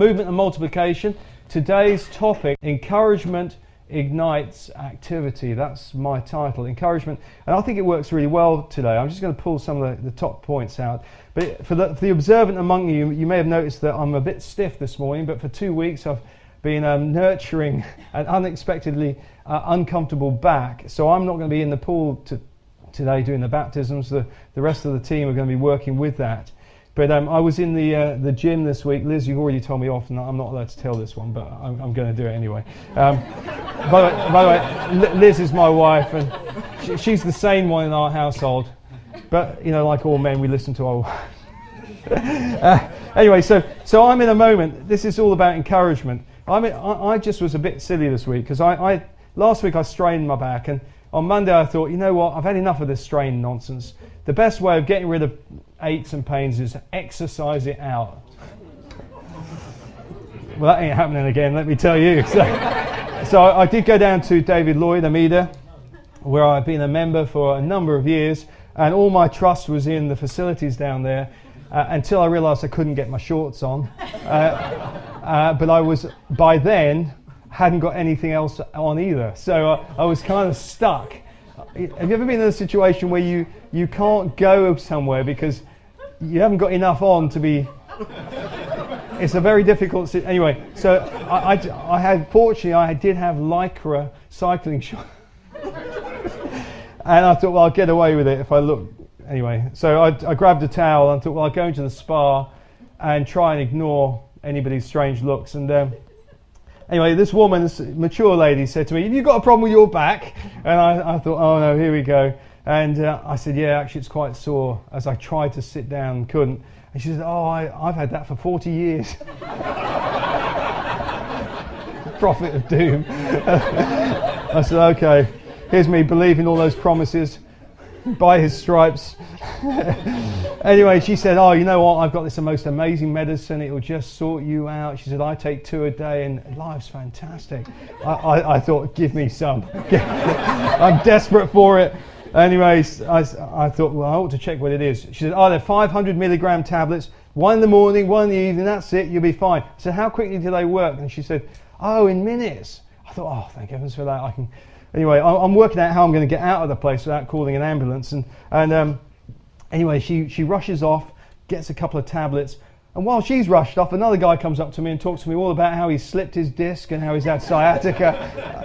Movement and multiplication. Today's topic encouragement ignites activity. That's my title, encouragement. And I think it works really well today. I'm just going to pull some of the, the top points out. But for the, for the, observant among you, you may have noticed that I'm a bit stiff this morning, but for two weeks I've been um, nurturing an unexpectedly uh, uncomfortable back. So I'm not going to be in the pool to, today doing the baptisms. The, the rest of the team are going to be working with that. But um, I was in the uh, the gym this week. Liz, you've already told me off, and I'm not allowed to tell this one, but I'm, I'm going to do it anyway. Um, by, the way, by the way, Liz is my wife, and she, she's the sane one in our household. But you know, like all men, we listen to our wives. uh, anyway, so so I'm in a moment. This is all about encouragement. I mean, I, I just was a bit silly this week because I, I last week I strained my back, and on Monday I thought, you know what, I've had enough of this strain nonsense. The best way of getting rid of aches and pains is exercise it out. well, that ain't happening again, let me tell you. So, so I did go down to David Lloyd, Amida, where I've been a member for a number of years, and all my trust was in the facilities down there uh, until I realised I couldn't get my shorts on. Uh, uh, but I was, by then, hadn't got anything else on either. So I was kind of stuck. Have you ever been in a situation where you, you can't go somewhere because you haven't got enough on to be. It's a very difficult. Si- anyway, so I, I, I, had fortunately I did have lycra cycling shorts, and I thought, well, I'll get away with it if I look. Anyway, so I, I grabbed a towel and thought, well, I'll go into the spa and try and ignore anybody's strange looks. And um, anyway, this woman, this mature lady, said to me, "Have you got a problem with your back?" And I, I thought, "Oh no, here we go." And uh, I said, Yeah, actually, it's quite sore. As I tried to sit down, couldn't. And she said, Oh, I, have had that for 40 years. Prophet of doom. I said, Okay, here's me believing all those promises by his stripes. anyway, she said, Oh, you know what? I've got this most amazing medicine. It will just sort you out. She said, I take two a day and life's fantastic. I, I, I thought, Give me some. I'm desperate for it. Anyways, I, I thought, well, I ought to check what it is. She said, oh, they're 500 milligram tablets, one in the morning, one in the evening, that's it, you'll be fine. Said, how quickly do they work? And she said, oh, in minutes. I thought, oh, thank heavens for that. I can. Anyway, I'm working out how I'm going to get out of the place without calling an ambulance. And, and um, anyway, she, she rushes off, gets a couple of tablets, and while she's rushed off, another guy comes up to me and talks to me all about how he slipped his disc and how he's had sciatica.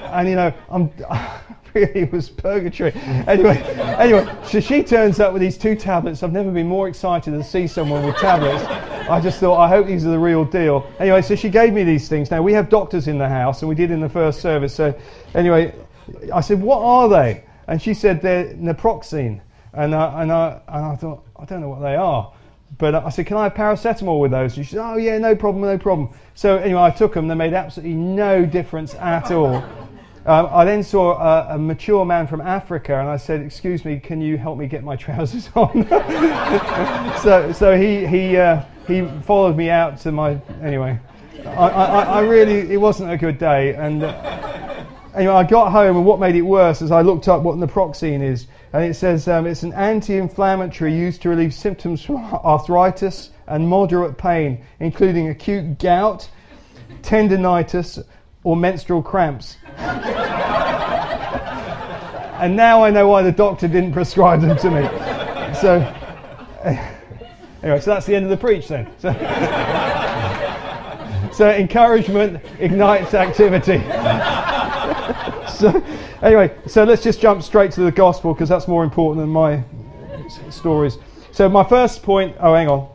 and you know, I'm really was purgatory. Anyway, anyway, so she turns up with these two tablets. I've never been more excited to see someone with tablets. I just thought, I hope these are the real deal. Anyway, so she gave me these things. Now we have doctors in the house, and we did in the first service. So anyway, I said, what are they? And she said they're naproxen. And I, and I, and I thought, I don't know what they are. But I said, can I have paracetamol with those? And she said, oh, yeah, no problem, no problem. So anyway, I took them. They made absolutely no difference at all. Um, I then saw a, a, mature man from Africa, and I said, "Excuse me, can you help me get my trousers on?" so, so he he uh, he followed me out to my anyway. I, I, I really it wasn't a good day, and uh, anyway, I got home, and what made it worse is I looked up what naproxen is, and it says um, it's an anti-inflammatory used to relieve symptoms from arthritis and moderate pain, including acute gout, tendonitis, or menstrual cramps. and now I know why the doctor didn't prescribe them to me. So, anyway, so that's the end of the preach then. So, so encouragement ignites activity. so, anyway, so let's just jump straight to the gospel because that's more important than my stories. So, my first point oh, hang on.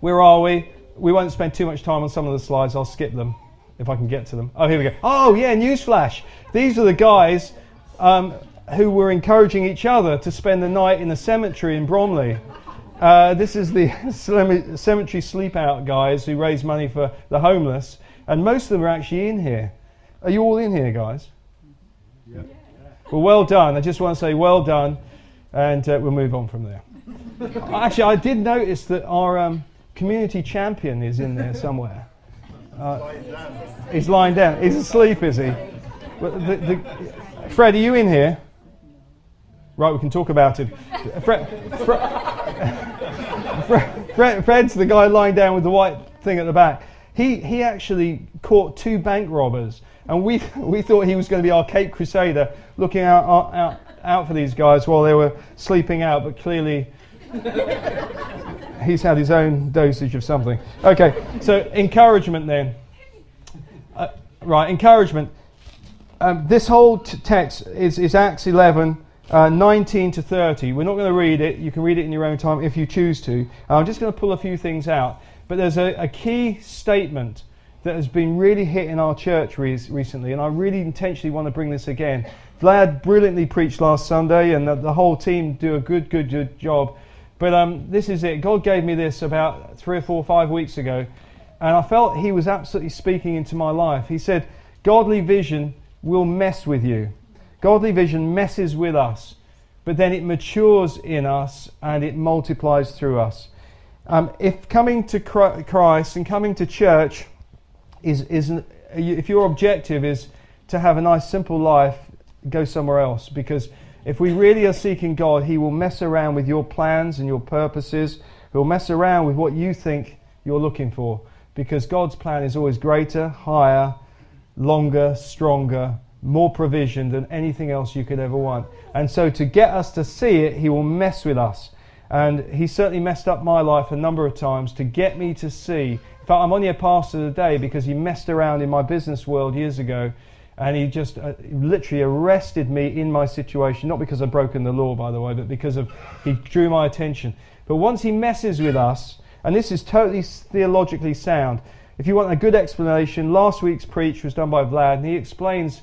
Where are we? We won't spend too much time on some of the slides, I'll skip them if I can get to them. Oh, here we go. Oh, yeah, newsflash. These are the guys um, who were encouraging each other to spend the night in the cemetery in Bromley. Uh, this is the cemetery sleep out guys who raise money for the homeless, and most of them are actually in here. Are you all in here, guys? Well, well done. I just want to say well done, and uh, we'll move on from there. actually, I did notice that our um, community champion is in there somewhere. Uh, he's lying down. He's asleep, is he? The, the, Fred, are you in here? Right, we can talk about him. Fred, Fred, Fred, Fred's the guy lying down with the white thing at the back. He, he actually caught two bank robbers, and we, we thought he was going to be our Cape Crusader looking out, out, out for these guys while they were sleeping out, but clearly he's had his own dosage of something. Okay, so encouragement then. Uh, right, encouragement. Um, this whole t- text is, is Acts 11 uh, 19 to 30. We're not going to read it. You can read it in your own time if you choose to. I'm just going to pull a few things out. But there's a, a key statement that has been really hit in our church re- recently, and I really intentionally want to bring this again. Vlad brilliantly preached last Sunday, and the, the whole team do a good, good, good job. But um, this is it. God gave me this about three or four, or five weeks ago, and I felt He was absolutely speaking into my life. He said, Godly vision will mess with you. Godly vision messes with us, but then it matures in us and it multiplies through us. Um, if coming to Christ and coming to church is, is if your objective is to have a nice simple life, go somewhere else because if we really are seeking God, He will mess around with your plans and your purposes. He'll mess around with what you think you're looking for because God's plan is always greater, higher, longer, stronger, more provision than anything else you could ever want. And so, to get us to see it, He will mess with us. And He certainly messed up my life a number of times to get me to see. In fact, I'm only a pastor today because He messed around in my business world years ago. And He just uh, literally arrested me in my situation, not because I'd broken the law, by the way, but because of He drew my attention. But once He messes with us, and this is totally theologically sound, if you want a good explanation, last week's preach was done by Vlad, and he explains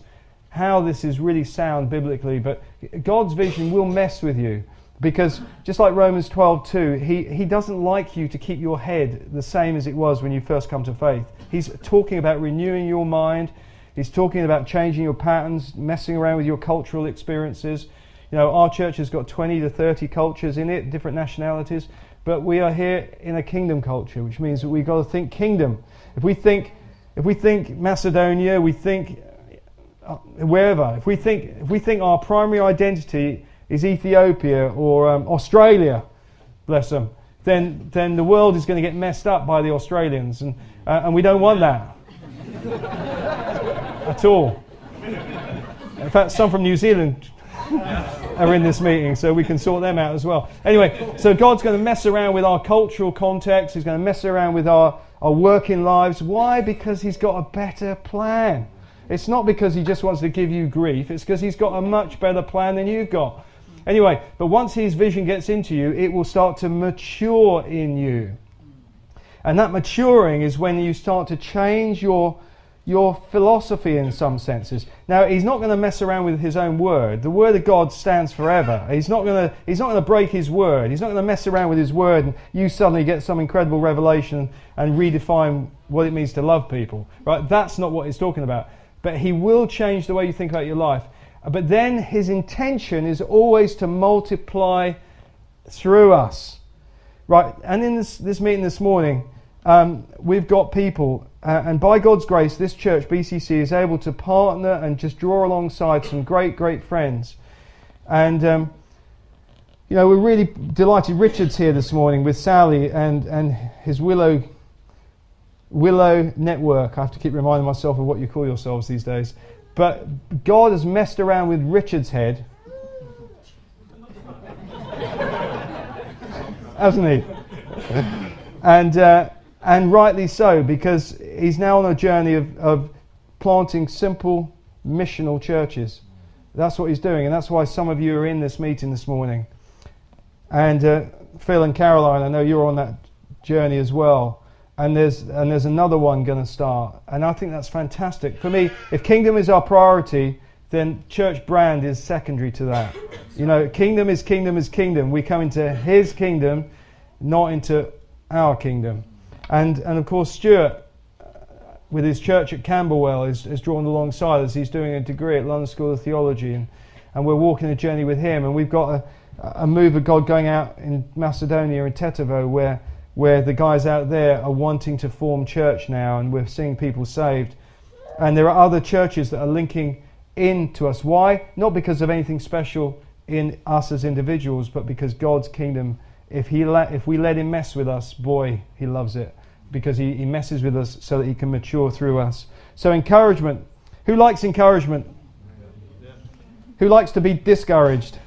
how this is really sound biblically, but God's vision will mess with you. Because just like Romans 12, 2, he, he doesn't like you to keep your head the same as it was when you first come to faith. He's talking about renewing your mind. He's talking about changing your patterns, messing around with your cultural experiences. You know, our church has got 20 to 30 cultures in it, different nationalities, but we are here in a kingdom culture, which means that we've got to think kingdom. If we think, if we think Macedonia, we think uh, wherever, if we think if we think our primary identity is Ethiopia or um, Australia, bless them, then then the world is going to get messed up by the Australians, and uh, and we don't want that at all. In fact, some from New Zealand are in this meeting, so we can sort them out as well. Anyway, so God's going to mess around with our cultural context. He's going to mess around with our, our working lives. Why? Because He's got a better plan. It's not because he just wants to give you grief, it's because he's got a much better plan than you've got. Anyway, but once his vision gets into you, it will start to mature in you. And that maturing is when you start to change your, your philosophy in some senses. Now, he's not going to mess around with his own word. The word of God stands forever. He's not going to, he's not going to break his word. He's not going to mess around with his word and you suddenly get some incredible revelation and redefine what it means to love people. Right? That's not what he's talking about but He will change the way you think about your life. But then His intention is always to multiply through us. Right, and in this, this meeting this morning, um, we've got people, uh, and by God's grace, this church, BCC, is able to partner and just draw alongside some great, great friends. And, um, you know, we're really delighted. Richard's here this morning with Sally and, and his Willow Willow Network. I have to keep reminding myself of what you call yourselves these days. But God has messed around with Richard's head, hasn't he? and, uh, and rightly so, because he's now on a journey of, of planting simple missional churches. That's what he's doing, and that's why some of you are in this meeting this morning. And uh, Phil and Caroline, I know you're on that journey as well and there's and there's another one going to start and i think that's fantastic for me if kingdom is our priority then church brand is secondary to that you know kingdom is kingdom is kingdom we come into his kingdom not into our kingdom. And, and of course, Stuart, with his church at Camberwell, is, is drawn alongside us. He's doing a degree at London School of Theology, and, and we're walking a journey with him. And we've got a, a move of God going out in Macedonia, in Tetovo, where, where the guys out there are wanting to form church now, and we're seeing people saved. And there are other churches that are linking in to us. Why? Not because of anything special in us as individuals, but because God's kingdom, if, he let, if we let Him mess with us, boy, He loves it. Because he, he messes with us so that He can mature through us. So, encouragement. Who likes encouragement? Who likes to be discouraged?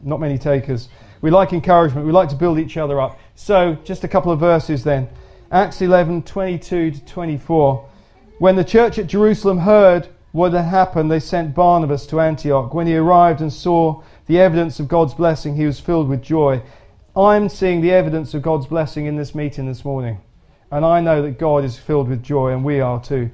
Not many takers. We like encouragement. We like to build each other up. So, just a couple of verses then. Acts 11 22 to 24. When the church at Jerusalem heard what had happened, they sent Barnabas to Antioch. When he arrived and saw the evidence of God's blessing, he was filled with joy. I'm seeing the evidence of God's blessing in this meeting this morning. And I know that God is filled with joy, and we are too.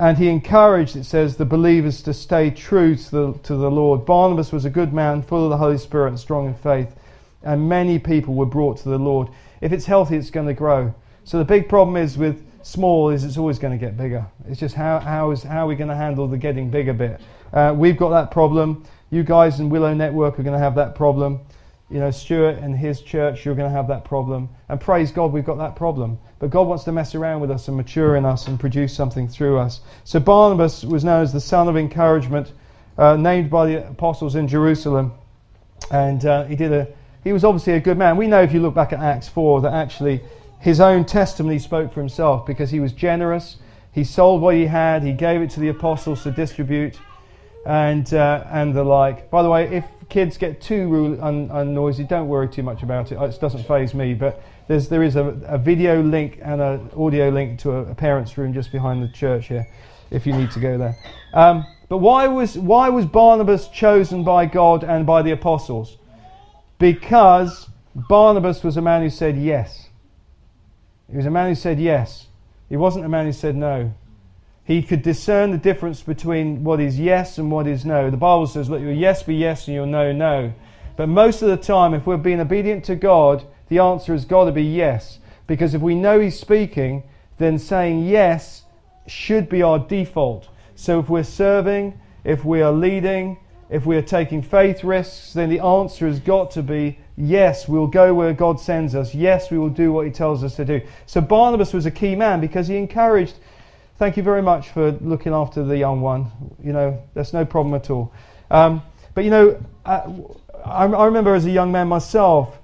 And he encouraged, it says, the believers to stay true to the, to the Lord. Barnabas was a good man, full of the Holy Spirit and strong in faith. And many people were brought to the Lord. If it's healthy, it's going to grow. So the big problem is with small is it's always going to get bigger. It's just how, how, is, how are we going to handle the getting bigger bit? Uh, we've got that problem. You guys in Willow Network are going to have that problem. You know, Stuart and his church, you're going to have that problem. And praise God, we've got that problem. But God wants to mess around with us and mature in us and produce something through us. So Barnabas was known as the son of encouragement, uh, named by the apostles in Jerusalem. And uh, he did a, he was obviously a good man. We know if you look back at Acts 4 that actually his own testimony spoke for himself because he was generous. He sold what he had, he gave it to the apostles to distribute, and, uh, and the like. By the way, if kids get too un- unnoisy, don't worry too much about it. It doesn't faze me. But there's, there is a, a video link and an audio link to a, a, parent's room just behind the church here if you need to go there. Um, but why was, why was Barnabas chosen by God and by the apostles? Because Barnabas was a man who said yes. He was a man who said yes. He wasn't a man who said no. He could discern the difference between what is yes and what is no. The Bible says, let your yes be yes and your no, no. But most of the time, if we're being obedient to God, the answer has got to be yes. Because if we know He's speaking, then saying yes should be our default. So if we're serving, if we are leading, if we are taking faith risks, then the answer has got to be Yes, we'll go where God sends us. Yes, we will do what He tells us to do. So Barnabas was a key man because he encouraged. Thank you very much for looking after the young one. You know, that's no problem at all. Um, but you know, uh, I, I, remember as a young man myself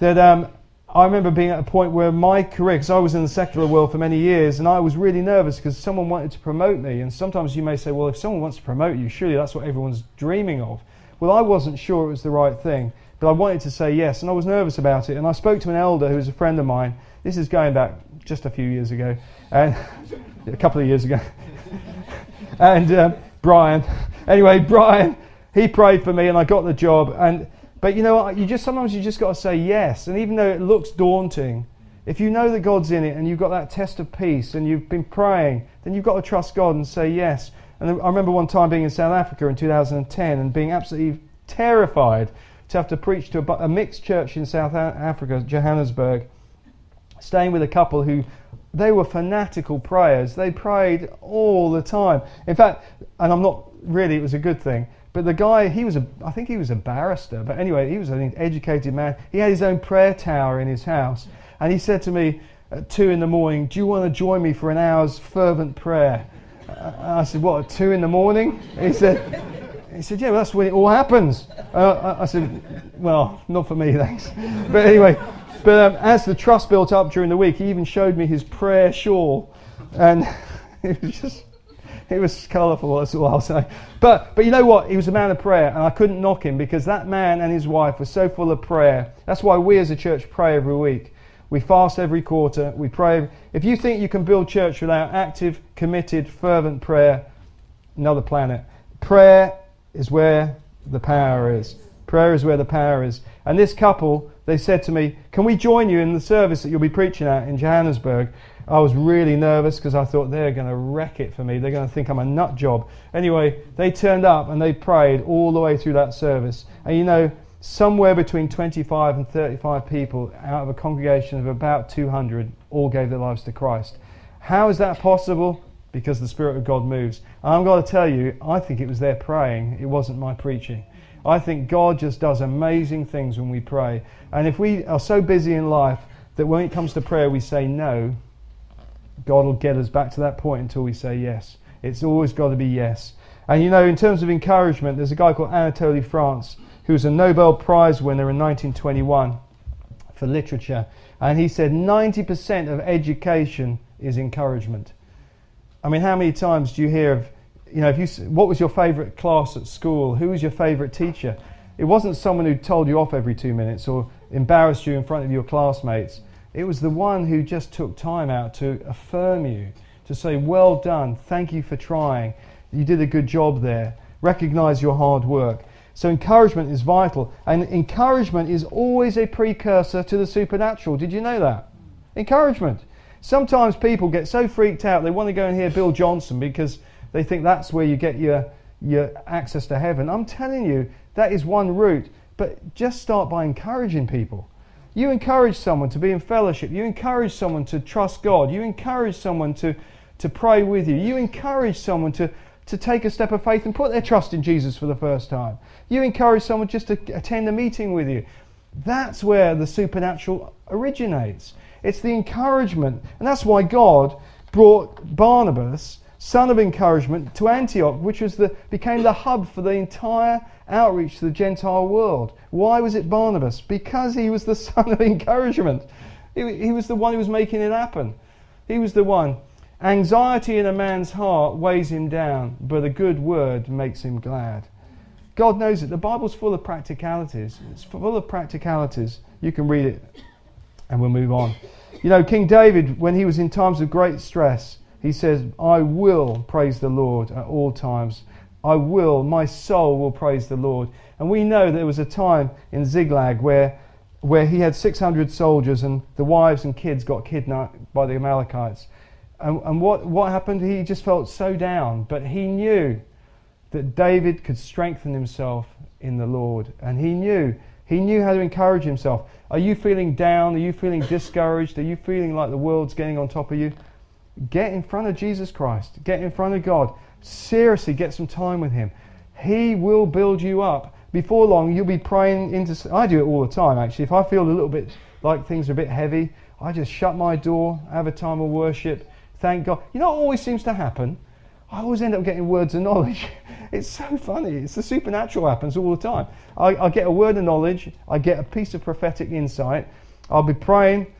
that um, I remember being at a point where my career, because I was in the secular world for many years, and I was really nervous because someone wanted to promote me. And sometimes you may say, well, if someone wants to promote you, surely that's what everyone's dreaming of. Well, I wasn't sure it was the right thing. But I wanted to say yes, and I was nervous about it. And I spoke to an elder who was a friend of mine. This is going back just a few years ago, and a couple of years ago. and um, Brian, anyway, Brian, he prayed for me, and I got the job. And but you know, you just sometimes you just got to say yes, and even though it looks daunting, if you know that God's in it and you've got that test of peace and you've been praying, then you've got to trust God and say yes. And I remember one time being in South Africa in 2010 and being absolutely terrified to have to preach to a, a mixed church in South Africa, Johannesburg, staying with a couple who they were fanatical prayers. They prayed all the time. In fact, and I'm not really, it was a good thing. But the guy, he was a, I think he was a barrister. But anyway, he was an educated man. He had his own prayer tower in his house. And he said to me at two in the morning, Do you want to join me for an hour's fervent prayer? I said, What, at two in the morning? He said, he said, Yeah, well, that's when it all happens. Uh, I said, Well, not for me, thanks. But anyway, but um, as the trust built up during the week, he even showed me his prayer shawl. And it was just, it was colourful, that's all I'll say. But, but you know what? He was a man of prayer, and I couldn't knock him because that man and his wife were so full of prayer. That's why we as a church pray every week. We fast every quarter. We pray. If you think you can build church without active, committed, fervent prayer, another planet. Prayer is where the power is. Prayer is where the power is. And this couple, they said to me, Can we join you in the service that you'll be preaching at in Johannesburg? I was really nervous because I thought they're going to wreck it for me. They're going to think I'm a nut job. Anyway, they turned up and they prayed all the way through that service. And you know, somewhere between 25 and 35 people out of a congregation of about 200 all gave their lives to Christ. How is that possible? Because the Spirit of God moves. And I'm going to tell you, I think it was their praying, it wasn't my preaching. I think God just does amazing things when we pray. And if we are so busy in life that when it comes to prayer we say no, God will get us back to that point until we say yes. It's always got to be yes. And you know, in terms of encouragement, there's a guy called Anatole France who was a Nobel Prize winner in 1921 for literature. And he said 90% of education is encouragement. I mean, how many times do you hear of, you know, if you, what was your favourite class at school? Who was your favourite teacher? It wasn't someone who told you off every two minutes or embarrassed you in front of your classmates. It was the one who just took time out to affirm you, to say, Well done, thank you for trying, you did a good job there, recognize your hard work. So, encouragement is vital, and encouragement is always a precursor to the supernatural. Did you know that? Encouragement. Sometimes people get so freaked out they want to go and hear Bill Johnson because they think that's where you get your, your access to heaven. I'm telling you, that is one route, but just start by encouraging people. You encourage someone to be in fellowship. You encourage someone to trust God. You encourage someone to, to pray with you. You encourage someone to, to take a step of faith and put their trust in Jesus for the first time. You encourage someone just to attend a meeting with you. That's where the supernatural originates. It's the encouragement. And that's why God brought Barnabas, son of encouragement, to Antioch, which was the, became the hub for the entire outreach to the Gentile world. Why was it Barnabas? Because he was the son of encouragement. He, he was the one who was making it happen. He was the one. Anxiety in a man's heart weighs him down, but a good word makes him glad. God knows it. The Bible's full of practicalities. It's full of practicalities. You can read it and we'll move on. You know, King David, when he was in times of great stress, he says, I will praise the Lord at all times. I will, my soul will praise the Lord. And we know there was a time in Ziklag where, where he had 600 soldiers and the wives and kids got kidnapped by the Amalekites. And, and what, what happened? He just felt so down, but he knew that David could strengthen himself in the Lord. And he knew, he knew how to encourage himself. Are you feeling down? Are you feeling discouraged? Are you feeling like the world's getting on top of you? Get in front of Jesus Christ. Get in front of God. Seriously, get some time with Him. He will build you up. Before long, you'll be praying into. I do it all the time, actually. If I feel a little bit like things are a bit heavy, I just shut my door, have a time of worship, thank God. You know what always seems to happen? I always end up getting words of knowledge. It's so funny. It's the supernatural happens all the time. I, I, get a word of knowledge. I get a piece of prophetic insight. I'll be praying,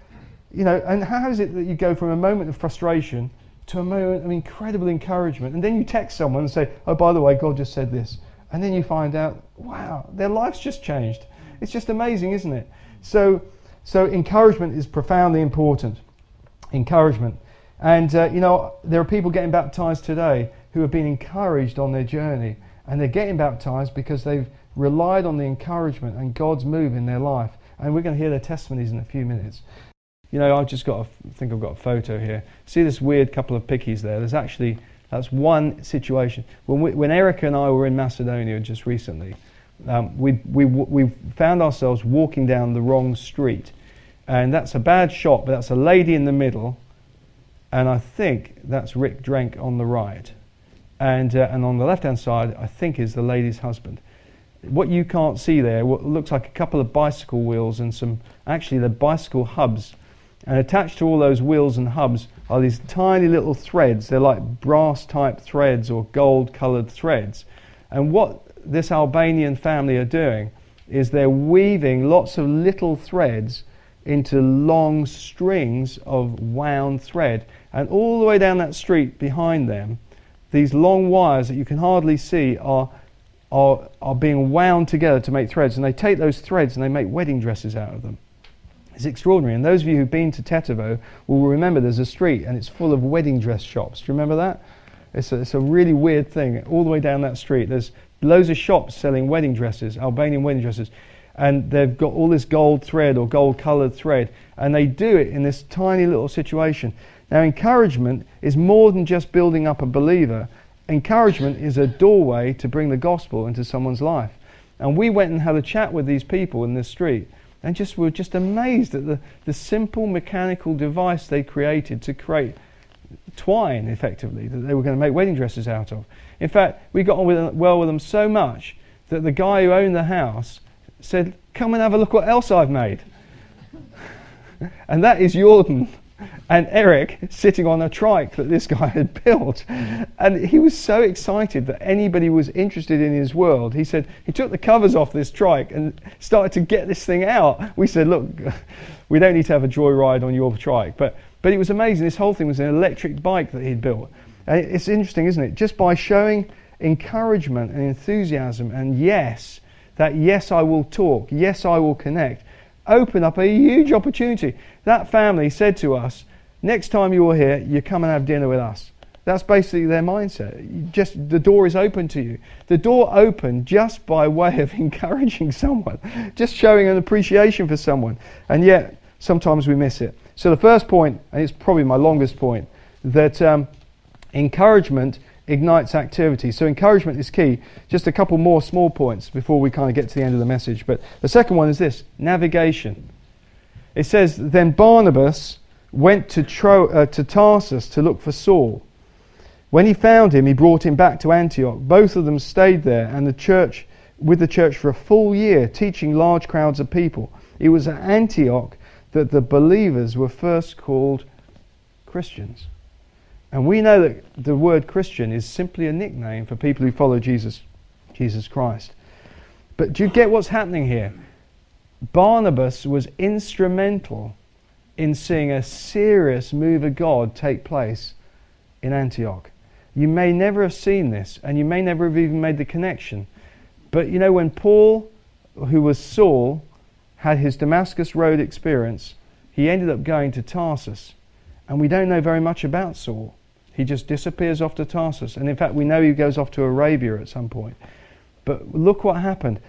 you know. And how is it that you go from a moment of frustration to a moment of incredible encouragement, and then you text someone and say, "Oh, by the way, God just said this," and then you find out, wow, their life's just changed. It's just amazing, isn't it? So, so encouragement is profoundly important. Encouragement. And, uh, you know, there are people getting baptized today who have been encouraged on their journey. And they're getting baptized because they've relied on the encouragement and God's move in their life. And we're going to hear their testimonies in a few minutes. You know, I've just got, a, I think I've got a photo here. See this weird couple of pickies there? There's actually, that's one situation. When, we, when Erica and I were in Macedonia just recently, um, we, we, we found ourselves walking down the wrong street. And that's a bad shot, but that's a lady in the middle and I think that's Rick Drenk on the right. And, uh, and on the left hand side, I think is the lady's husband. What you can't see there, what looks like a couple of bicycle wheels and some, actually, the bicycle hubs. And attached to all those wheels and hubs are these tiny little threads. They're like brass type threads or gold coloured threads. And what this Albanian family are doing is they're weaving lots of little threads into long strings of wound thread. And all the way down that street behind them, these long wires that you can hardly see are, are, are being wound together to make threads. And they take those threads and they make wedding dresses out of them. It's extraordinary. And those of you who've been to Tetovo will remember there's a street and it's full of wedding dress shops. Do you remember that? It's a, it's a really weird thing. All the way down that street, there's loads of shops selling wedding dresses, Albanian wedding dresses and they've got all this gold thread or gold colored thread, and they do it in this tiny little situation. Now, encouragement is more than just building up a believer, encouragement is a doorway to bring the gospel into someone's life. And we went and had a chat with these people in this street and just were just amazed at the, the simple mechanical device they created to create twine, effectively, that they were going to make wedding dresses out of. In fact, we got on with, well with them so much that the guy who owned the house said, Come and have a look what else I've made. and that is Jordan and Eric sitting on a trike that this guy had built. And he was so excited that anybody was interested in his world. He said he took the covers off this trike and started to get this thing out. We said, Look, we don't need to have a joyride on your trike. But, but it was amazing. This whole thing was an electric bike that he'd built. And it's interesting, isn't it? Just by showing encouragement and enthusiasm and yes, that yes, I will talk, yes, I will connect, open up a huge opportunity. That family said to us, next time you're here, you come and have dinner with us. That's basically their mindset. just the door is open to you. The door opened just by way of encouraging someone, just showing an appreciation for someone. And yet, sometimes we miss it. So the first point, and it's probably my longest point, that um, encouragement ignites activity. So encouragement is key. Just a couple more small points before we kind of get to the end of the message. But the second one is this navigation. It says, Then Barnabas went to, Tro- uh, to Tarsus to look for Saul. When he found him, he brought him back to Antioch. Both of them stayed there and the church with the church for a full year, teaching large crowds of people. It was at Antioch that the believers were first called Christians. And we know that the word Christian is simply a nickname for people who follow Jesus, Jesus Christ. But do you get what's happening here? Barnabas was instrumental in seeing a serious move of God take place in Antioch. You may never have seen this, and you may never have even made the connection. But you know, when Paul, who was Saul, had his Damascus Road experience, he ended up going to Tarsus. And we don't know very much about Saul. He just disappears off to Tarsus. And in fact, we know he goes off to Arabia at some point. But look what happened.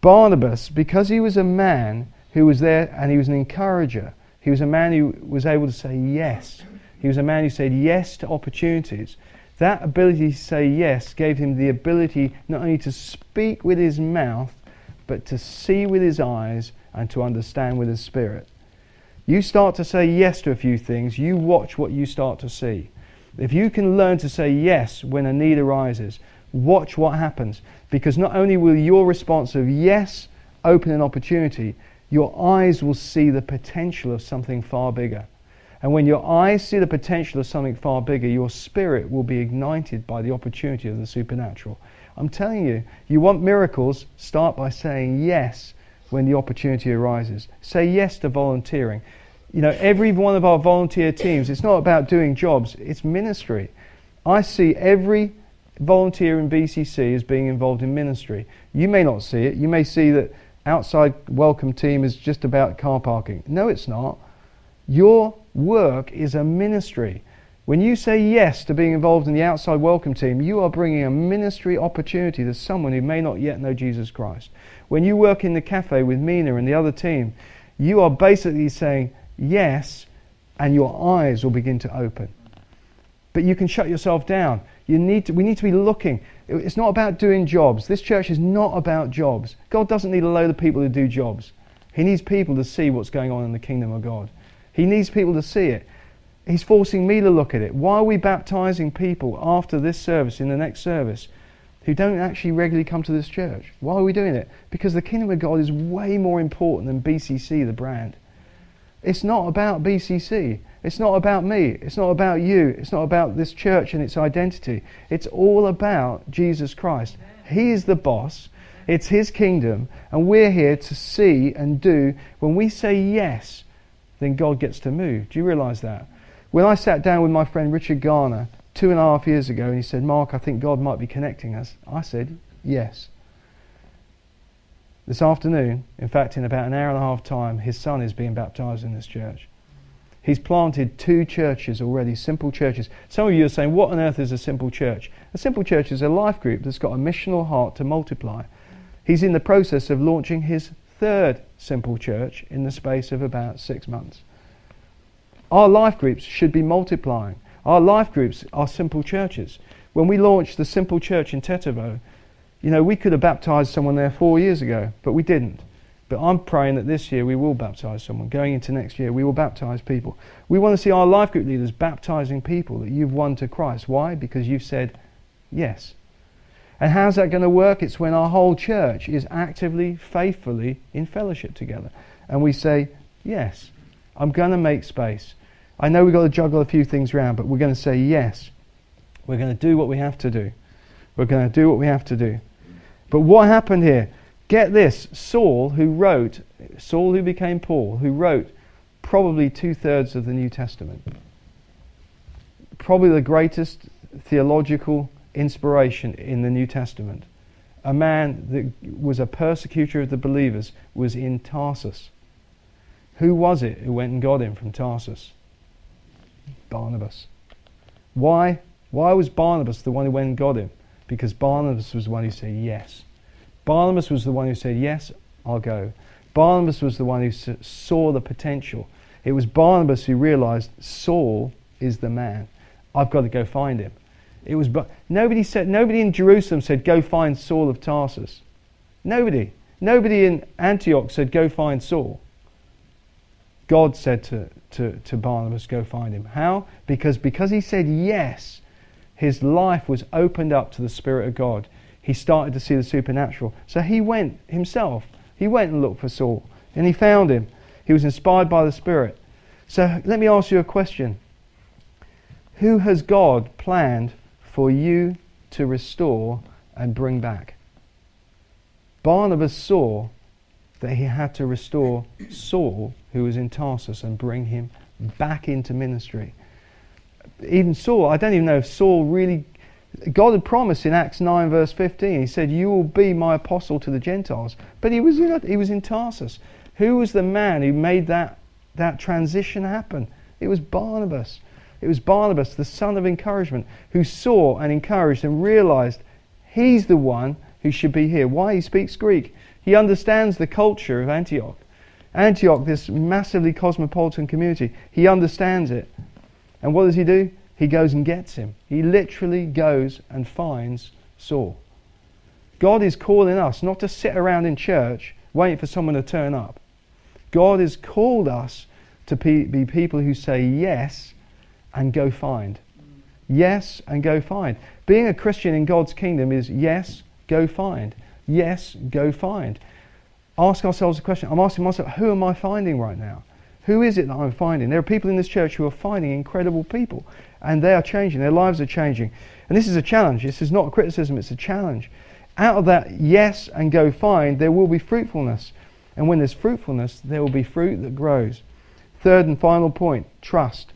Barnabas, because he was a man who was there and he was an encourager, he was a man who was able to say yes. He was a man who said yes to opportunities. That ability to say yes gave him the ability not only to speak with his mouth, but to see with his eyes and to understand with his spirit. You start to say yes to a few things, you watch what you start to see. If you can learn to say yes when a need arises, watch what happens. Because not only will your response of yes open an opportunity, your eyes will see the potential of something far bigger. And when your eyes see the potential of something far bigger, your spirit will be ignited by the opportunity of the supernatural. I'm telling you, you want miracles, start by saying yes when the opportunity arises. Say yes to volunteering you know, every one of our volunteer teams, it's not about doing jobs, it's ministry. I see every volunteer in BCC as being involved in ministry. You may not see it. You may see that outside welcome team is just about car parking. No, it's not. Your work is a ministry. When you say yes to being involved in the outside welcome team, you are bringing a ministry opportunity to someone who may not yet know Jesus Christ. When you work in the cafe with Mina and the other team, you are basically saying, yes, and your eyes will begin to open. But you can shut yourself down. You need to, we need to be looking. It's not about doing jobs. This church is not about jobs. God doesn't need a load of people to do jobs. He needs people to see what's going on in the kingdom of God. He needs people to see it. He's forcing me to look at it. Why are we baptizing people after this service, in the next service, who don't actually regularly come to this church? Why are we doing it? Because the kingdom of God is way more important than BCC, the brand. It's not about BCC. It's not about me. It's not about you. It's not about this church and its identity. It's all about Jesus Christ. He is the boss. It's His kingdom. And we're here to see and do. When we say yes, then God gets to move. Do you realize that? When I sat down with my friend Richard Garner two and a half years ago and he said, Mark, I think God might be connecting us, I said, yes. This afternoon, in fact, in about an hour and a half time, his son is being baptized in this church. He's planted two churches already, simple churches. Some of you are saying, What on earth is a simple church? A simple church is a life group that's got a missional heart to multiply. He's in the process of launching his third simple church in the space of about six months. Our life groups should be multiplying. Our life groups are simple churches. When we launched the simple church in Tetovo, You know, we could have baptized someone there four years ago, but we didn't. But I'm praying that this year we will baptize someone. Going into next year, we will baptize people. We want to see our life group leaders baptizing people that you've won to Christ. Why? Because you've said yes. And how's that going to work? It's when our whole church is actively, faithfully in fellowship together. And we say, yes, I'm going to make space. I know we've got to juggle a few things around, but we're going to say yes. We're going to do what we have to do. We're going to do what we have to do. But what happened here? Get this Saul, who wrote, Saul who became Paul, who wrote probably two thirds of the New Testament, probably the greatest theological inspiration in the New Testament. A man that was a persecutor of the believers was in Tarsus. Who was it who went and got him from Tarsus? Barnabas. Why? Why was Barnabas the one who went and got him? Because Barnabas was the one who said yes. Barnabas was the one who said, Yes, I'll go. Barnabas was the one who saw the potential. It was Barnabas who realized Saul is the man. I've got to go find him. It was but nobody said nobody in Jerusalem said go find Saul of Tarsus. Nobody. Nobody in Antioch said go find Saul. God said to, to, to Barnabas, go find him. How? Because because he said yes, his life was opened up to the Spirit of God. He started to see the supernatural. So he went himself. He went and looked for Saul. And he found him. He was inspired by the Spirit. So let me ask you a question. Who has God planned for you to restore and bring back? Barnabas saw that he had to restore Saul, who was in Tarsus, and bring him back into ministry. Even Saul, I don't even know if Saul really. God had promised in Acts 9, verse 15, He said, You will be my apostle to the Gentiles. But he was in, he was in Tarsus. Who was the man who made that, that transition happen? It was Barnabas. It was Barnabas, the son of encouragement, who saw and encouraged and realized he's the one who should be here. Why? He speaks Greek. He understands the culture of Antioch. Antioch, this massively cosmopolitan community, he understands it. And what does he do? He goes and gets him. He literally goes and finds Saul. God is calling us not to sit around in church waiting for someone to turn up. God has called us to be people who say yes and go find. Yes and go find. Being a Christian in God's kingdom is yes, go find. Yes, go find. Ask ourselves a question. I'm asking myself, who am I finding right now? Who is it that I'm finding? There are people in this church who are finding incredible people, and they are changing. Their lives are changing. And this is a challenge. This is not a criticism, it's a challenge. Out of that yes and go find, there will be fruitfulness. And when there's fruitfulness, there will be fruit that grows. Third and final point trust.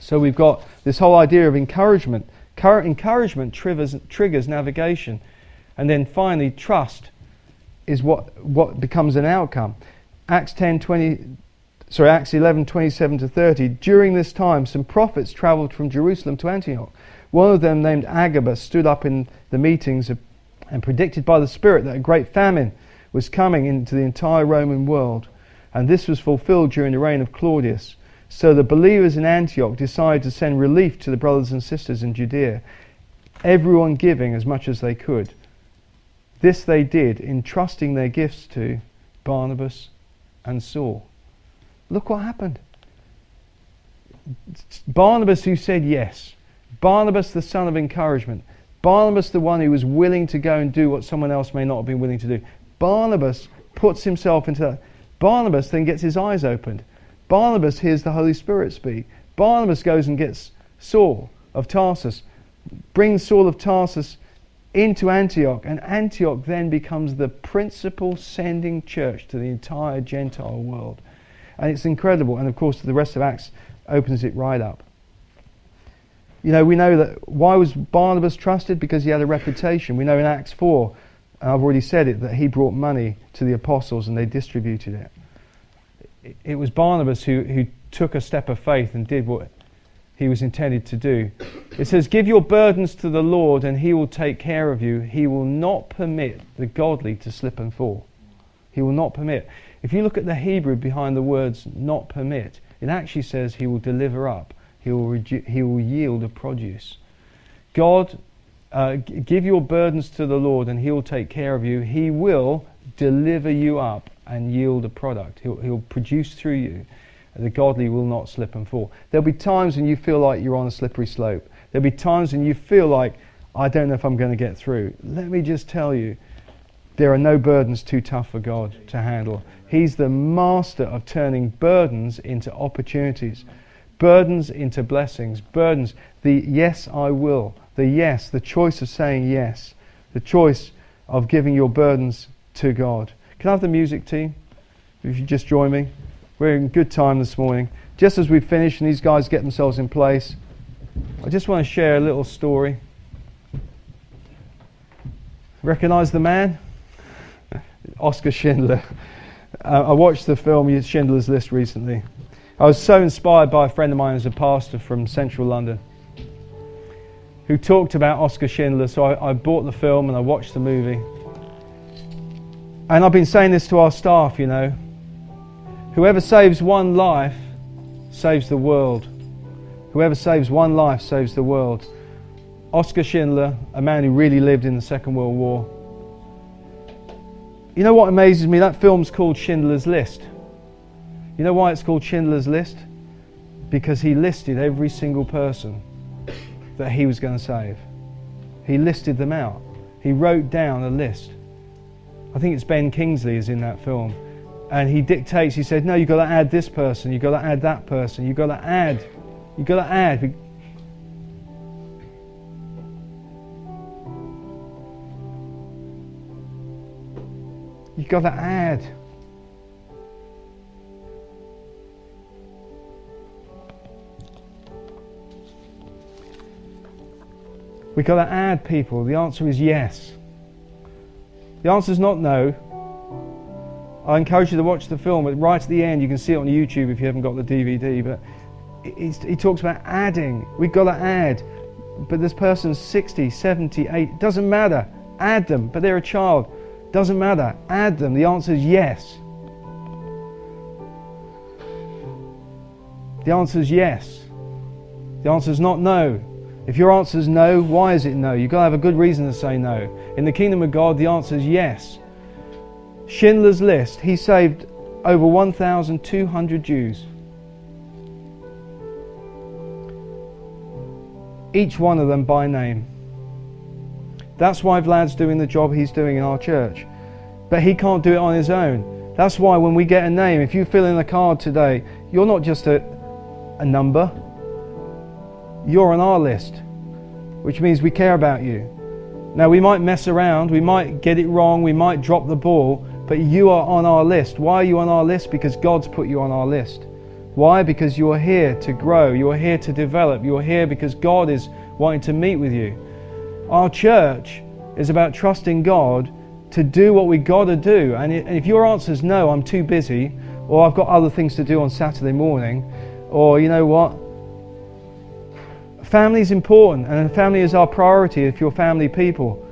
So we've got this whole idea of encouragement. Encouragement triggers, triggers navigation. And then finally, trust is what, what becomes an outcome. Acts 10 20, sorry, Acts 11 27 to 30. During this time, some prophets traveled from Jerusalem to Antioch. One of them, named Agabus, stood up in the meetings and predicted by the Spirit that a great famine was coming into the entire Roman world. And this was fulfilled during the reign of Claudius. So the believers in Antioch decided to send relief to the brothers and sisters in Judea, everyone giving as much as they could. This they did, entrusting their gifts to Barnabas and Saul. Look what happened. Barnabas, who said yes. Barnabas, the son of encouragement. Barnabas, the one who was willing to go and do what someone else may not have been willing to do. Barnabas puts himself into that. Barnabas then gets his eyes opened. Barnabas hears the Holy Spirit speak. Barnabas goes and gets Saul of Tarsus, brings Saul of Tarsus into Antioch, and Antioch then becomes the principal sending church to the entire Gentile world. And it's incredible, and of course, the rest of Acts opens it right up. You know, we know that why was Barnabas trusted? Because he had a reputation. We know in Acts 4, I've already said it, that he brought money to the apostles and they distributed it. It was Barnabas who, who took a step of faith and did what he was intended to do. It says, Give your burdens to the Lord, and he will take care of you. He will not permit the godly to slip and fall. He will not permit. If you look at the Hebrew behind the words not permit, it actually says he will deliver up, he will, redu- he will yield a produce. God uh, give your burdens to the Lord and He'll take care of you. He will deliver you up and yield a product. He'll, he'll produce through you. The godly will not slip and fall. There'll be times when you feel like you're on a slippery slope. There'll be times when you feel like, I don't know if I'm going to get through. Let me just tell you, there are no burdens too tough for God to handle. He's the master of turning burdens into opportunities, burdens into blessings, burdens, the yes, I will, the yes, the choice of saying yes, the choice of giving your burdens to God. Can I have the music team? If you just join me. We're in good time this morning. Just as we finish and these guys get themselves in place, I just want to share a little story. Recognize the man? Oskar Schindler. Uh, I watched the film Schindler's List recently. I was so inspired by a friend of mine who's a pastor from central London who talked about Oskar Schindler. So I, I bought the film and I watched the movie. And I've been saying this to our staff, you know. Whoever saves one life saves the world. Whoever saves one life saves the world. Oskar Schindler, a man who really lived in the Second World War. You know what amazes me? That film's called Schindler's List. You know why it's called Schindler's List? Because he listed every single person that he was going to save. He listed them out. He wrote down a list. I think it's Ben Kingsley is in that film. And he dictates, he said, No, you've got to add this person, you've got to add that person, you've got to add, you've got to add. You've got to add. We've got to add people. The answer is yes. The answer is not no. I encourage you to watch the film, right at the end, you can see it on YouTube if you haven't got the DVD. But he talks about adding. We've got to add. But this person's 60, 70, 80, doesn't matter. Add them, but they're a child. Doesn't matter. Add them. The answer is yes. The answer is yes. The answer is not no. If your answer is no, why is it no? You've got to have a good reason to say no. In the kingdom of God, the answer is yes. Schindler's List, he saved over 1,200 Jews. Each one of them by name. That's why Vlad's doing the job he's doing in our church. But he can't do it on his own. That's why when we get a name, if you fill in a card today, you're not just a, a number, you're on our list, which means we care about you. Now, we might mess around, we might get it wrong, we might drop the ball, but you are on our list. Why are you on our list? Because God's put you on our list. Why? Because you are here to grow, you are here to develop, you are here because God is wanting to meet with you. Our church is about trusting God to do what we got to do. And if your answer is no, I'm too busy, or I've got other things to do on Saturday morning, or you know what, Family is important, and family is our priority if you're family people.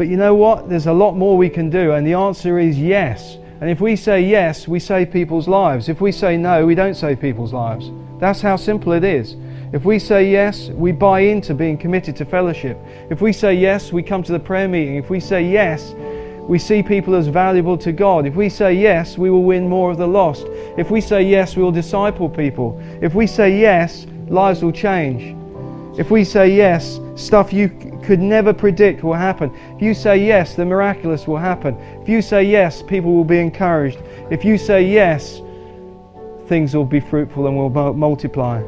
But you know what? There's a lot more we can do, and the answer is yes. And if we say yes, we save people's lives. If we say no, we don't save people's lives. That's how simple it is. If we say yes, we buy into being committed to fellowship. If we say yes, we come to the prayer meeting. If we say yes, we see people as valuable to God. If we say yes, we will win more of the lost. If we say yes, we will disciple people. If we say yes, lives will change. If we say yes, stuff you could never predict will happen. If you say yes, the miraculous will happen. If you say yes, people will be encouraged. If you say yes, things will be fruitful and will multiply.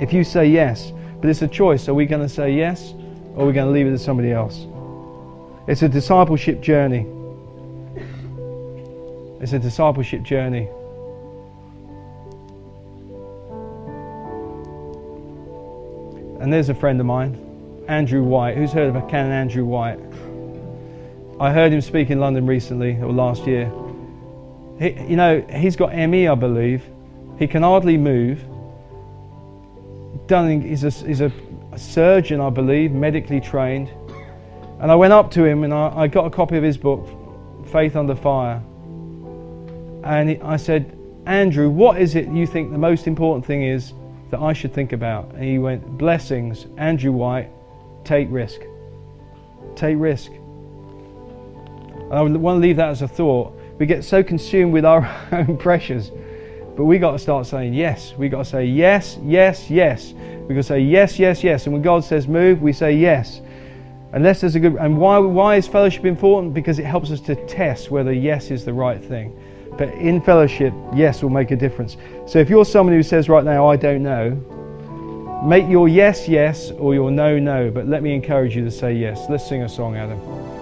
If you say yes, but it's a choice. Are we going to say yes or are we going to leave it to somebody else? It's a discipleship journey. It's a discipleship journey. And there's a friend of mine, Andrew White. Who's heard of a Canon Andrew White? I heard him speak in London recently, or last year. He, you know, he's got ME, I believe. He can hardly move. Done, is a, he's a, a surgeon, I believe, medically trained. And I went up to him and I, I got a copy of his book, Faith Under Fire. And he, I said, Andrew, what is it you think the most important thing is that I should think about. And he went, Blessings, Andrew White, take risk. Take risk. I want to leave that as a thought. We get so consumed with our own pressures, but we got to start saying yes. We got to say yes, yes, yes. We got to say yes, yes, yes. And when God says move, we say yes. Unless there's a good. And why why is fellowship important? Because it helps us to test whether yes is the right thing. But in fellowship, yes will make a difference. So if you're someone who says right now, I don't know, make your yes yes or your no no. But let me encourage you to say yes. Let's sing a song, Adam.